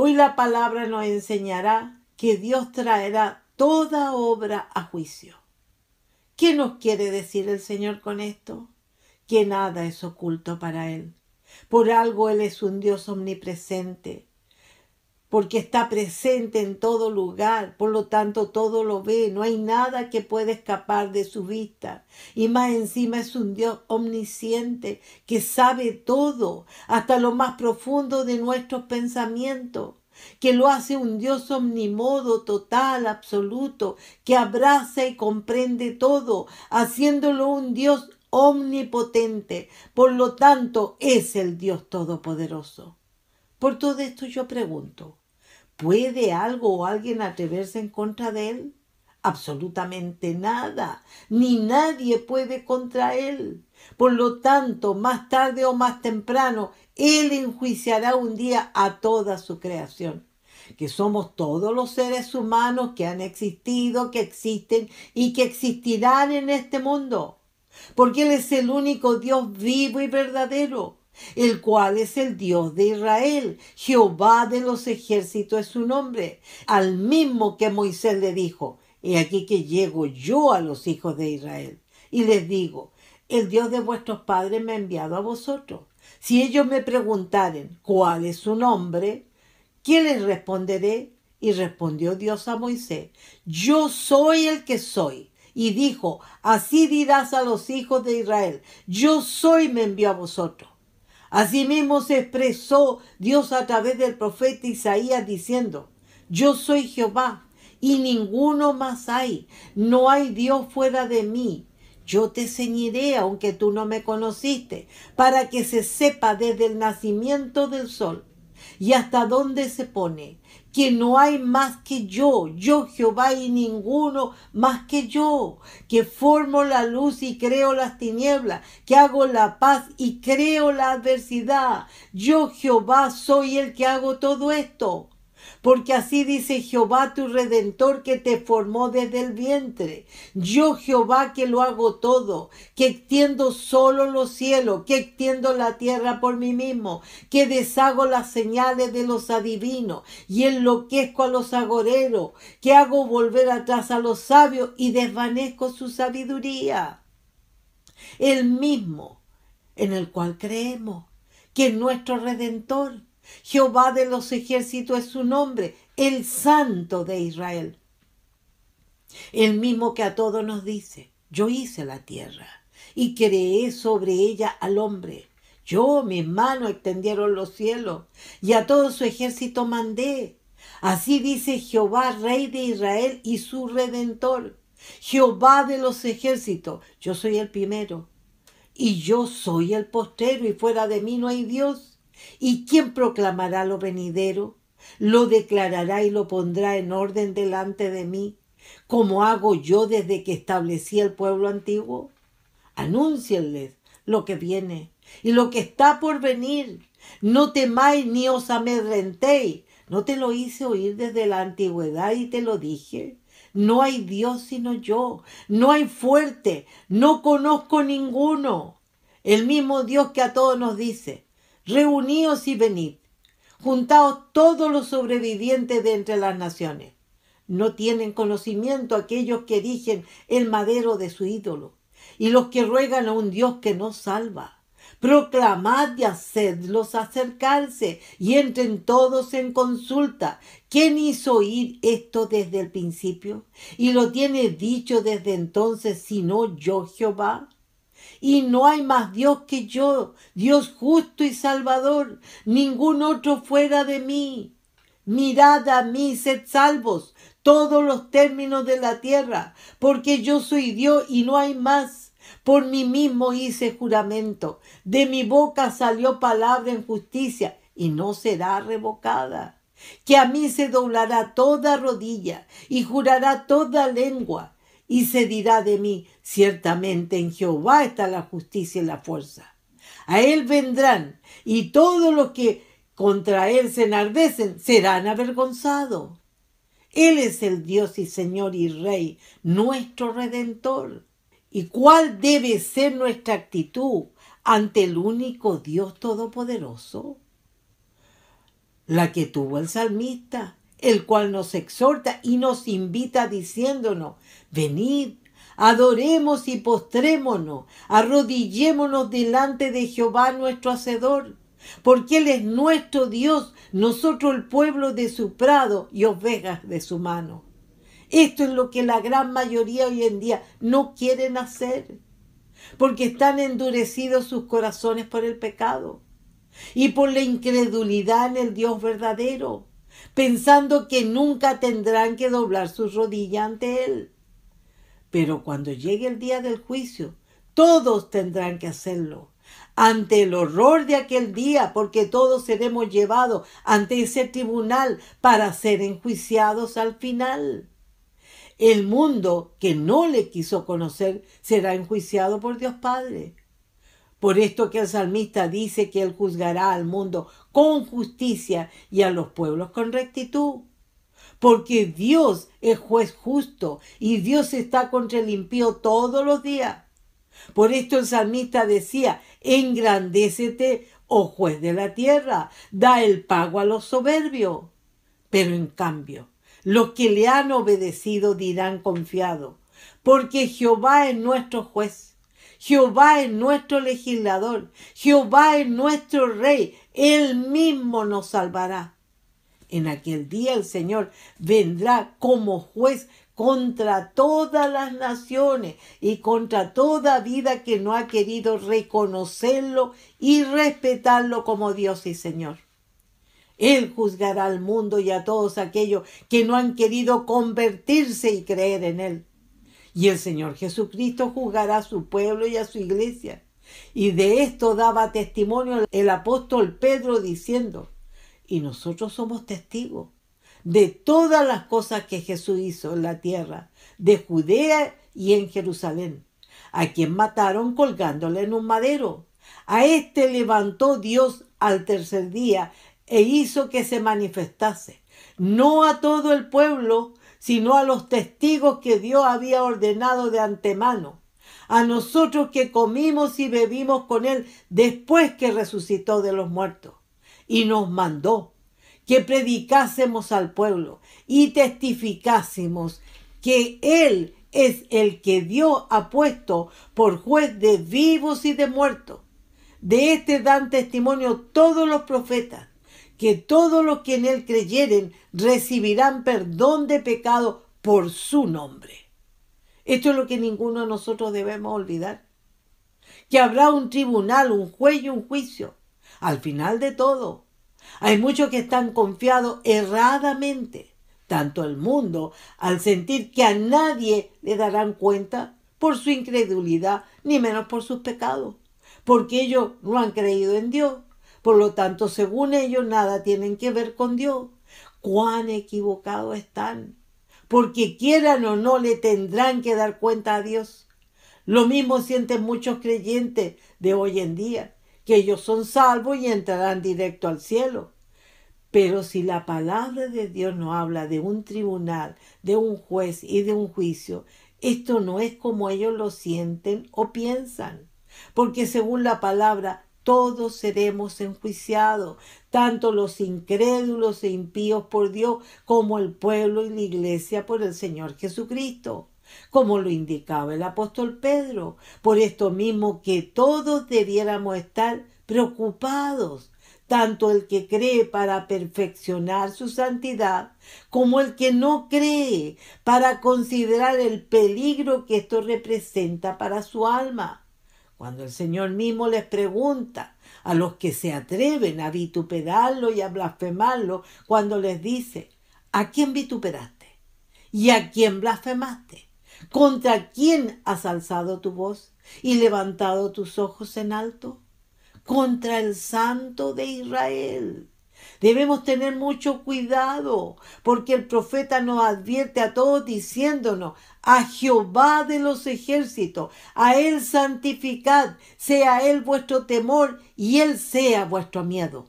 Hoy la palabra nos enseñará que Dios traerá toda obra a juicio. ¿Qué nos quiere decir el Señor con esto? Que nada es oculto para Él. Por algo Él es un Dios omnipresente, porque está presente en todo lugar, por lo tanto todo lo ve, no hay nada que pueda escapar de su vista. Y más encima es un Dios omnisciente que sabe todo, hasta lo más profundo de nuestros pensamientos que lo hace un Dios omnimodo, total, absoluto, que abraza y comprende todo, haciéndolo un Dios omnipotente. Por lo tanto, es el Dios todopoderoso. Por todo esto yo pregunto, ¿puede algo o alguien atreverse en contra de él? Absolutamente nada, ni nadie puede contra él. Por lo tanto, más tarde o más temprano, él enjuiciará un día a toda su creación que somos todos los seres humanos que han existido, que existen y que existirán en este mundo. Porque Él es el único Dios vivo y verdadero el cual es el Dios de Israel. Jehová de los ejércitos es su nombre, al mismo que Moisés le dijo, he aquí que llego yo a los hijos de Israel. Y les digo, el Dios de vuestros padres me ha enviado a vosotros. Si ellos me preguntaren cuál es su nombre, ¿qué les responderé? Y respondió Dios a Moisés, yo soy el que soy. Y dijo, así dirás a los hijos de Israel, yo soy me envió a vosotros. Asimismo se expresó Dios a través del profeta Isaías diciendo, yo soy Jehová y ninguno más hay, no hay Dios fuera de mí. Yo te ceñiré aunque tú no me conociste, para que se sepa desde el nacimiento del sol y hasta dónde se pone, que no hay más que yo, yo Jehová y ninguno más que yo, que formo la luz y creo las tinieblas, que hago la paz y creo la adversidad. Yo Jehová soy el que hago todo esto porque así dice Jehová tu redentor que te formó desde el vientre. Yo Jehová que lo hago todo, que extiendo solo los cielos, que extiendo la tierra por mí mismo, que deshago las señales de los adivinos y enloquezco a los agoreros, que hago volver atrás a los sabios y desvanezco su sabiduría. El mismo en el cual creemos, que es nuestro redentor Jehová de los ejércitos es su nombre, el Santo de Israel. El mismo que a todos nos dice, yo hice la tierra y creé sobre ella al hombre. Yo, mis manos extendieron los cielos y a todo su ejército mandé. Así dice Jehová, Rey de Israel y su Redentor. Jehová de los ejércitos, yo soy el primero y yo soy el postero y fuera de mí no hay Dios. ¿Y quién proclamará lo venidero? Lo declarará y lo pondrá en orden delante de mí, como hago yo desde que establecí el pueblo antiguo. Anúncienles lo que viene y lo que está por venir. No temáis ni os amedrentéis. ¿No te lo hice oír desde la antigüedad y te lo dije? no hay Dios sino yo, no hay fuerte, no conozco ninguno. El mismo Dios que a todos nos dice, reuníos y venid, juntaos todos los sobrevivientes de entre las naciones. No tienen conocimiento aquellos que erigen el madero de su ídolo y los que ruegan a un Dios que no salva proclamad y hacedlos acercarse y entren todos en consulta. ¿Quién hizo oír esto desde el principio? Y lo tiene dicho desde entonces, sino yo Jehová. Y no hay más Dios que yo, Dios justo y salvador, ningún otro fuera de mí. Mirad a mí, sed salvos, todos los términos de la tierra, porque yo soy Dios y no hay más por mí mismo hice juramento, de mi boca salió palabra en justicia y no será revocada. Que a mí se doblará toda rodilla y jurará toda lengua y se dirá de mí, ciertamente en Jehová está la justicia y la fuerza. A él vendrán y todos los que contra él se enardecen serán avergonzados. Él es el Dios y Señor y Rey, nuestro Redentor. ¿Y cuál debe ser nuestra actitud ante el único Dios Todopoderoso? La que tuvo el salmista, el cual nos exhorta y nos invita diciéndonos, venid, adoremos y postrémonos, arrodillémonos delante de Jehová nuestro Hacedor, porque Él es nuestro Dios, nosotros el pueblo de su prado y ovejas de su mano. Esto es lo que la gran mayoría hoy en día no quieren hacer, porque están endurecidos sus corazones por el pecado y por la incredulidad en el Dios verdadero, pensando que nunca tendrán que doblar sus rodillas ante Él. Pero cuando llegue el día del juicio, todos tendrán que hacerlo ante el horror de aquel día, porque todos seremos llevados ante ese tribunal para ser enjuiciados al final. El mundo que no le quiso conocer será enjuiciado por Dios Padre. Por esto que el salmista dice que él juzgará al mundo con justicia y a los pueblos con rectitud. Porque Dios es juez justo y Dios está contra el impío todos los días. Por esto el salmista decía, engrandécete, oh juez de la tierra, da el pago a los soberbios. Pero en cambio, los que le han obedecido dirán confiado, porque Jehová es nuestro juez, Jehová es nuestro legislador, Jehová es nuestro rey, él mismo nos salvará. En aquel día el Señor vendrá como juez contra todas las naciones y contra toda vida que no ha querido reconocerlo y respetarlo como Dios y Señor. Él juzgará al mundo y a todos aquellos que no han querido convertirse y creer en Él. Y el Señor Jesucristo juzgará a su pueblo y a su iglesia. Y de esto daba testimonio el apóstol Pedro diciendo, y nosotros somos testigos de todas las cosas que Jesús hizo en la tierra, de Judea y en Jerusalén, a quien mataron colgándole en un madero. A éste levantó Dios al tercer día e hizo que se manifestase, no a todo el pueblo, sino a los testigos que Dios había ordenado de antemano, a nosotros que comimos y bebimos con Él después que resucitó de los muertos, y nos mandó que predicásemos al pueblo y testificásemos que Él es el que Dios ha puesto por juez de vivos y de muertos. De este dan testimonio todos los profetas que todos los que en él creyeren recibirán perdón de pecado por su nombre. Esto es lo que ninguno de nosotros debemos olvidar. Que habrá un tribunal, un juez y un juicio. Al final de todo, hay muchos que están confiados erradamente, tanto el mundo, al sentir que a nadie le darán cuenta por su incredulidad, ni menos por sus pecados, porque ellos no han creído en Dios por lo tanto, según ellos, nada tienen que ver con Dios. Cuán equivocados están. Porque quieran o no, le tendrán que dar cuenta a Dios. Lo mismo sienten muchos creyentes de hoy en día, que ellos son salvos y entrarán directo al cielo. Pero si la palabra de Dios no habla de un tribunal, de un juez y de un juicio, esto no es como ellos lo sienten o piensan. Porque según la palabra, todos seremos enjuiciados, tanto los incrédulos e impíos por Dios como el pueblo y la iglesia por el Señor Jesucristo, como lo indicaba el apóstol Pedro. Por esto mismo que todos debiéramos estar preocupados, tanto el que cree para perfeccionar su santidad, como el que no cree para considerar el peligro que esto representa para su alma. Cuando el Señor mismo les pregunta a los que se atreven a vituperarlo y a blasfemarlo, cuando les dice, ¿a quién vituperaste? ¿Y a quién blasfemaste? ¿Contra quién has alzado tu voz y levantado tus ojos en alto? Contra el Santo de Israel. Debemos tener mucho cuidado, porque el profeta nos advierte a todos diciéndonos, a Jehová de los ejércitos, a Él santificad, sea Él vuestro temor y Él sea vuestro miedo.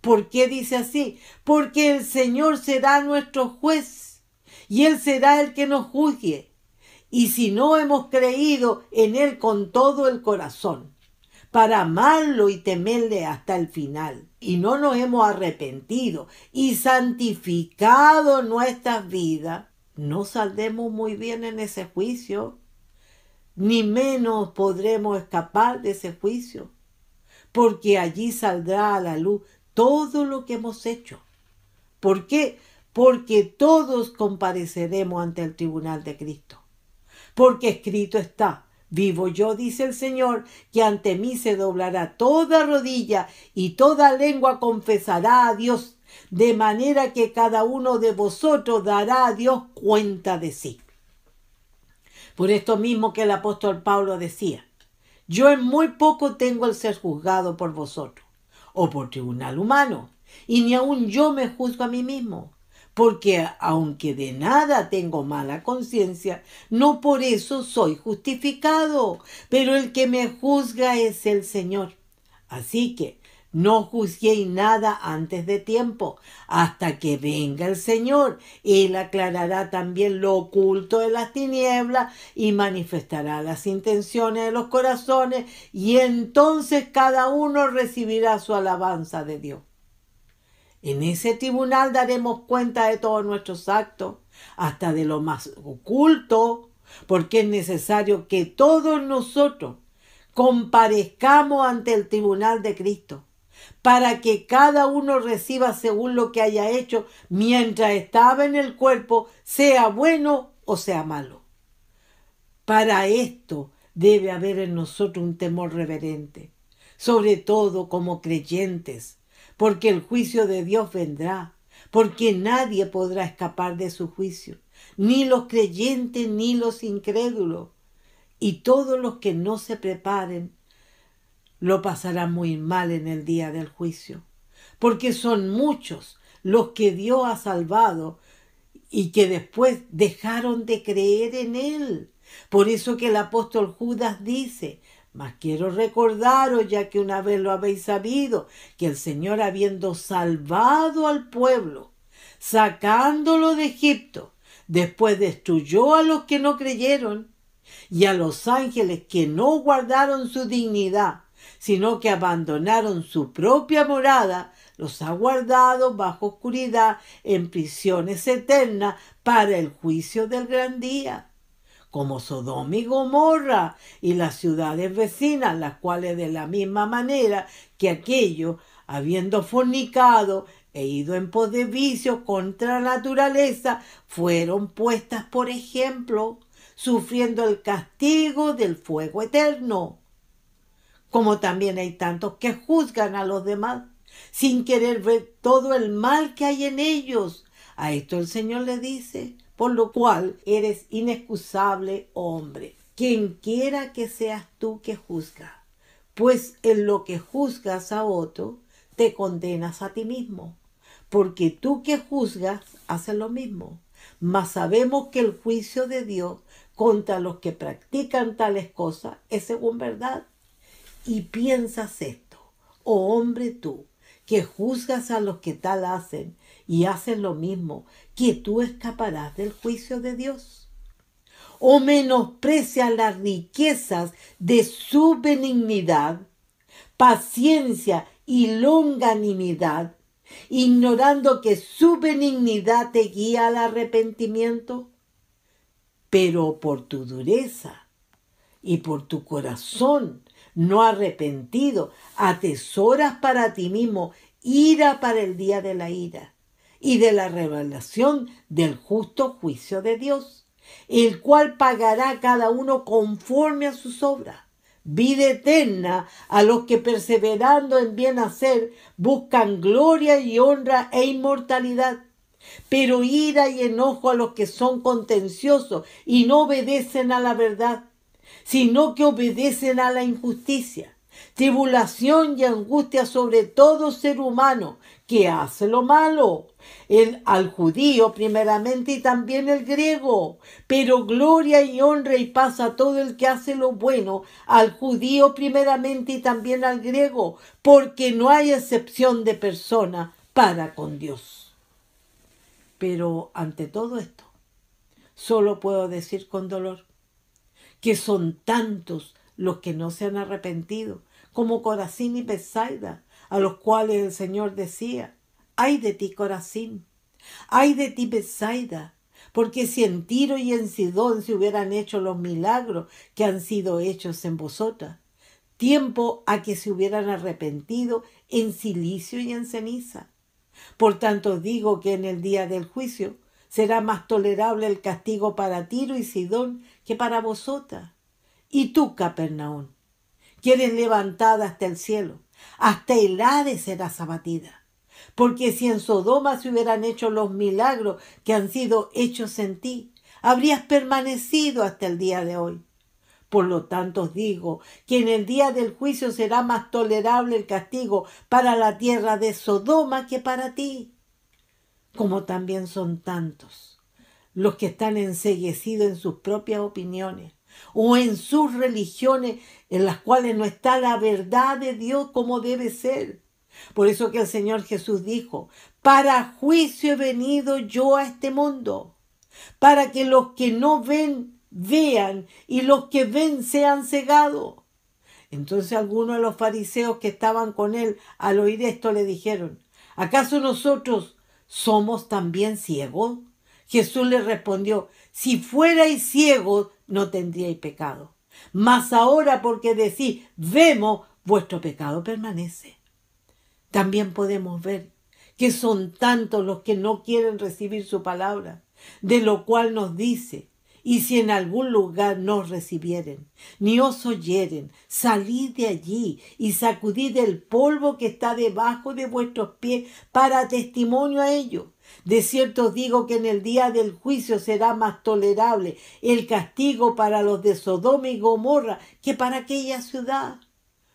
¿Por qué dice así? Porque el Señor será nuestro juez y Él será el que nos juzgue. Y si no hemos creído en Él con todo el corazón, para amarlo y temerle hasta el final. Y no nos hemos arrepentido y santificado nuestras vidas, no saldremos muy bien en ese juicio, ni menos podremos escapar de ese juicio, porque allí saldrá a la luz todo lo que hemos hecho. ¿Por qué? Porque todos compareceremos ante el tribunal de Cristo. Porque escrito está, Vivo yo, dice el Señor, que ante mí se doblará toda rodilla y toda lengua confesará a Dios, de manera que cada uno de vosotros dará a Dios cuenta de sí. Por esto mismo que el apóstol Pablo decía, yo en muy poco tengo el ser juzgado por vosotros, o por tribunal humano, y ni aun yo me juzgo a mí mismo porque aunque de nada tengo mala conciencia, no por eso soy justificado, pero el que me juzga es el Señor. Así que no juzguéis nada antes de tiempo, hasta que venga el Señor. Él aclarará también lo oculto de las tinieblas y manifestará las intenciones de los corazones, y entonces cada uno recibirá su alabanza de Dios. En ese tribunal daremos cuenta de todos nuestros actos, hasta de lo más oculto, porque es necesario que todos nosotros comparezcamos ante el tribunal de Cristo, para que cada uno reciba según lo que haya hecho mientras estaba en el cuerpo, sea bueno o sea malo. Para esto debe haber en nosotros un temor reverente, sobre todo como creyentes, porque el juicio de Dios vendrá, porque nadie podrá escapar de su juicio, ni los creyentes ni los incrédulos, y todos los que no se preparen lo pasarán muy mal en el día del juicio, porque son muchos los que Dios ha salvado y que después dejaron de creer en Él. Por eso que el apóstol Judas dice, mas quiero recordaros, ya que una vez lo habéis sabido, que el Señor habiendo salvado al pueblo, sacándolo de Egipto, después destruyó a los que no creyeron y a los ángeles que no guardaron su dignidad, sino que abandonaron su propia morada, los ha guardado bajo oscuridad en prisiones eternas para el juicio del gran día como Sodoma y Gomorra y las ciudades vecinas, las cuales de la misma manera que aquello, habiendo fornicado e ido en pos de vicio contra la naturaleza, fueron puestas por ejemplo, sufriendo el castigo del fuego eterno. Como también hay tantos que juzgan a los demás, sin querer ver todo el mal que hay en ellos. A esto el Señor le dice, por lo cual eres inexcusable hombre, quien quiera que seas tú que juzga, pues en lo que juzgas a otro, te condenas a ti mismo, porque tú que juzgas haces lo mismo. Mas sabemos que el juicio de Dios contra los que practican tales cosas es según verdad. Y piensas esto, oh hombre tú, que juzgas a los que tal hacen y hacen lo mismo, que tú escaparás del juicio de Dios? ¿O menosprecias las riquezas de su benignidad, paciencia y longanimidad, ignorando que su benignidad te guía al arrepentimiento? Pero por tu dureza y por tu corazón no arrepentido, atesoras para ti mismo ira para el día de la ira y de la revelación del justo juicio de Dios, el cual pagará a cada uno conforme a sus obras. Vida eterna a los que perseverando en bien hacer buscan gloria y honra e inmortalidad. Pero ira y enojo a los que son contenciosos y no obedecen a la verdad sino que obedecen a la injusticia. Tribulación y angustia sobre todo ser humano que hace lo malo. El, al judío primeramente y también el griego, pero gloria y honra y paz a todo el que hace lo bueno, al judío primeramente y también al griego, porque no hay excepción de persona para con Dios. Pero ante todo esto, solo puedo decir con dolor, que son tantos los que no se han arrepentido, como Corazín y Besaida, a los cuales el Señor decía, ay de ti Corazín, ay de ti Besaida, porque si en Tiro y en Sidón se hubieran hecho los milagros que han sido hechos en vosotras, tiempo a que se hubieran arrepentido en silicio y en ceniza. Por tanto digo que en el día del juicio será más tolerable el castigo para Tiro y Sidón que para vosotras. Y tú, Capernaum, que eres levantada hasta el cielo, hasta el Hades serás abatida. Porque si en Sodoma se hubieran hecho los milagros que han sido hechos en ti, habrías permanecido hasta el día de hoy. Por lo tanto os digo que en el día del juicio será más tolerable el castigo para la tierra de Sodoma que para ti como también son tantos los que están enseguecidos en sus propias opiniones o en sus religiones en las cuales no está la verdad de Dios como debe ser. Por eso que el Señor Jesús dijo, para juicio he venido yo a este mundo, para que los que no ven vean y los que ven sean cegados. Entonces algunos de los fariseos que estaban con él al oír esto le dijeron, ¿acaso nosotros ¿somos también ciegos? Jesús le respondió, si fuerais ciegos, no tendríais pecado. Mas ahora porque decís, vemos, vuestro pecado permanece. También podemos ver que son tantos los que no quieren recibir su palabra, de lo cual nos dice, y si en algún lugar no os recibieren, ni os oyeren, salid de allí y sacudid el polvo que está debajo de vuestros pies para testimonio a ello. De cierto os digo que en el día del juicio será más tolerable el castigo para los de Sodoma y Gomorra que para aquella ciudad.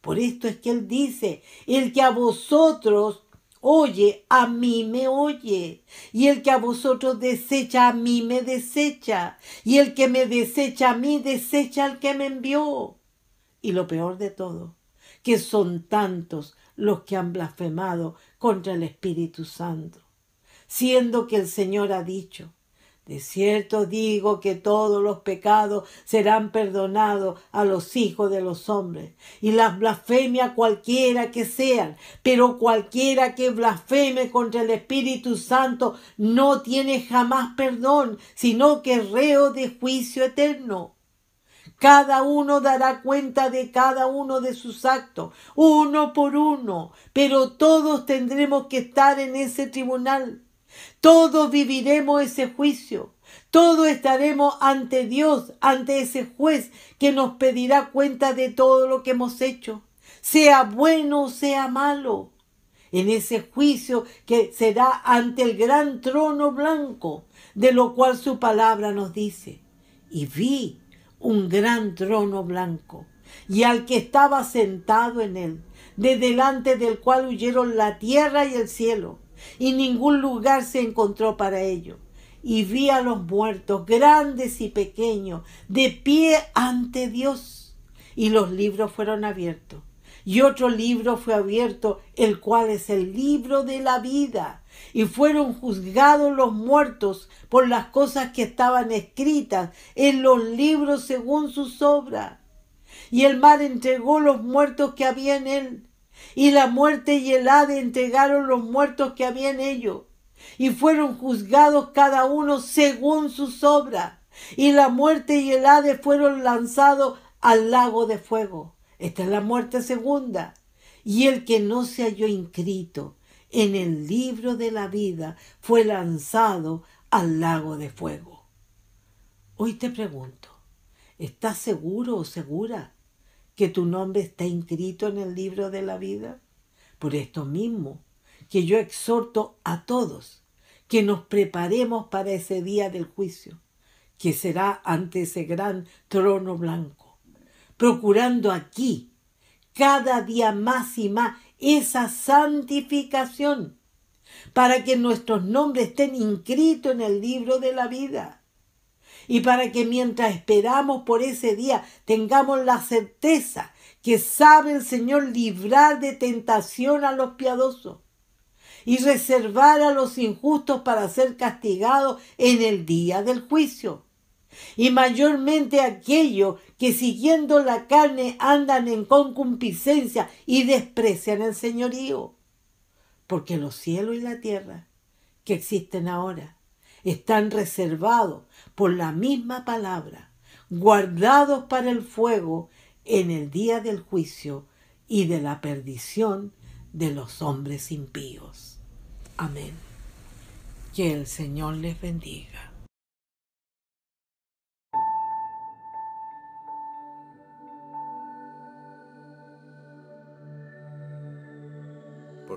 Por esto es que él dice, el que a vosotros oye, a mí me oye. Y el que a vosotros desecha, a mí me desecha. Y el que me desecha a mí, desecha al que me envió. Y lo peor de todo, que son tantos los que han blasfemado contra el Espíritu Santo, siendo que el Señor ha dicho, de cierto digo que todos los pecados serán perdonados a los hijos de los hombres, y las blasfemias cualquiera que sean, pero cualquiera que blasfeme contra el Espíritu Santo no tiene jamás perdón, sino que reo de juicio eterno. Cada uno dará cuenta de cada uno de sus actos, uno por uno, pero todos tendremos que estar en ese tribunal. Todos viviremos ese juicio. Todos estaremos ante Dios, ante ese juez que nos pedirá cuenta de todo lo que hemos hecho, sea bueno o sea malo. En ese juicio que será ante el gran trono blanco, de lo cual su palabra nos dice. Y vi un gran trono blanco, y al que estaba sentado en él, de delante del cual huyeron la tierra y el cielo y ningún lugar se encontró para ello. Y vi a los muertos, grandes y pequeños, de pie ante Dios. Y los libros fueron abiertos. Y otro libro fue abierto, el cual es el libro de la vida. Y fueron juzgados los muertos por las cosas que estaban escritas en los libros según sus obras. Y el mar entregó los muertos que había en él. Y la muerte y el Hade entregaron los muertos que había en ellos. Y fueron juzgados cada uno según sus obras. Y la muerte y el Hade fueron lanzados al lago de fuego. Esta es la muerte segunda. Y el que no se halló inscrito en el libro de la vida fue lanzado al lago de fuego. Hoy te pregunto, ¿estás seguro o segura que tu nombre está inscrito en el libro de la vida? Por esto mismo, que yo exhorto a todos que nos preparemos para ese día del juicio, que será ante ese gran trono blanco procurando aquí cada día más y más esa santificación para que nuestros nombres estén inscritos en el libro de la vida y para que mientras esperamos por ese día tengamos la certeza que sabe el Señor librar de tentación a los piadosos y reservar a los injustos para ser castigados en el día del juicio y mayormente aquellos que siguiendo la carne andan en concupiscencia y desprecian el señorío. Porque los cielos y la tierra que existen ahora están reservados por la misma palabra, guardados para el fuego en el día del juicio y de la perdición de los hombres impíos. Amén. Que el Señor les bendiga.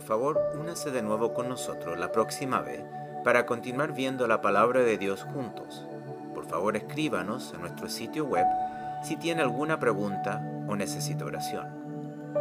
por favor, únase de nuevo con nosotros la próxima vez para continuar viendo la palabra de Dios juntos. Por favor, escríbanos en nuestro sitio web si tiene alguna pregunta o necesita oración.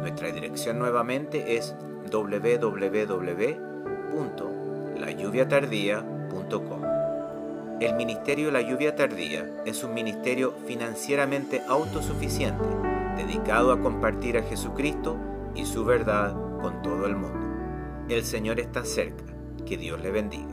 Nuestra dirección nuevamente es www.layuviatardía.com. El Ministerio La Lluvia Tardía es un ministerio financieramente autosuficiente, dedicado a compartir a Jesucristo y su verdad con todo el mundo. El Señor está cerca. Que Dios le bendiga.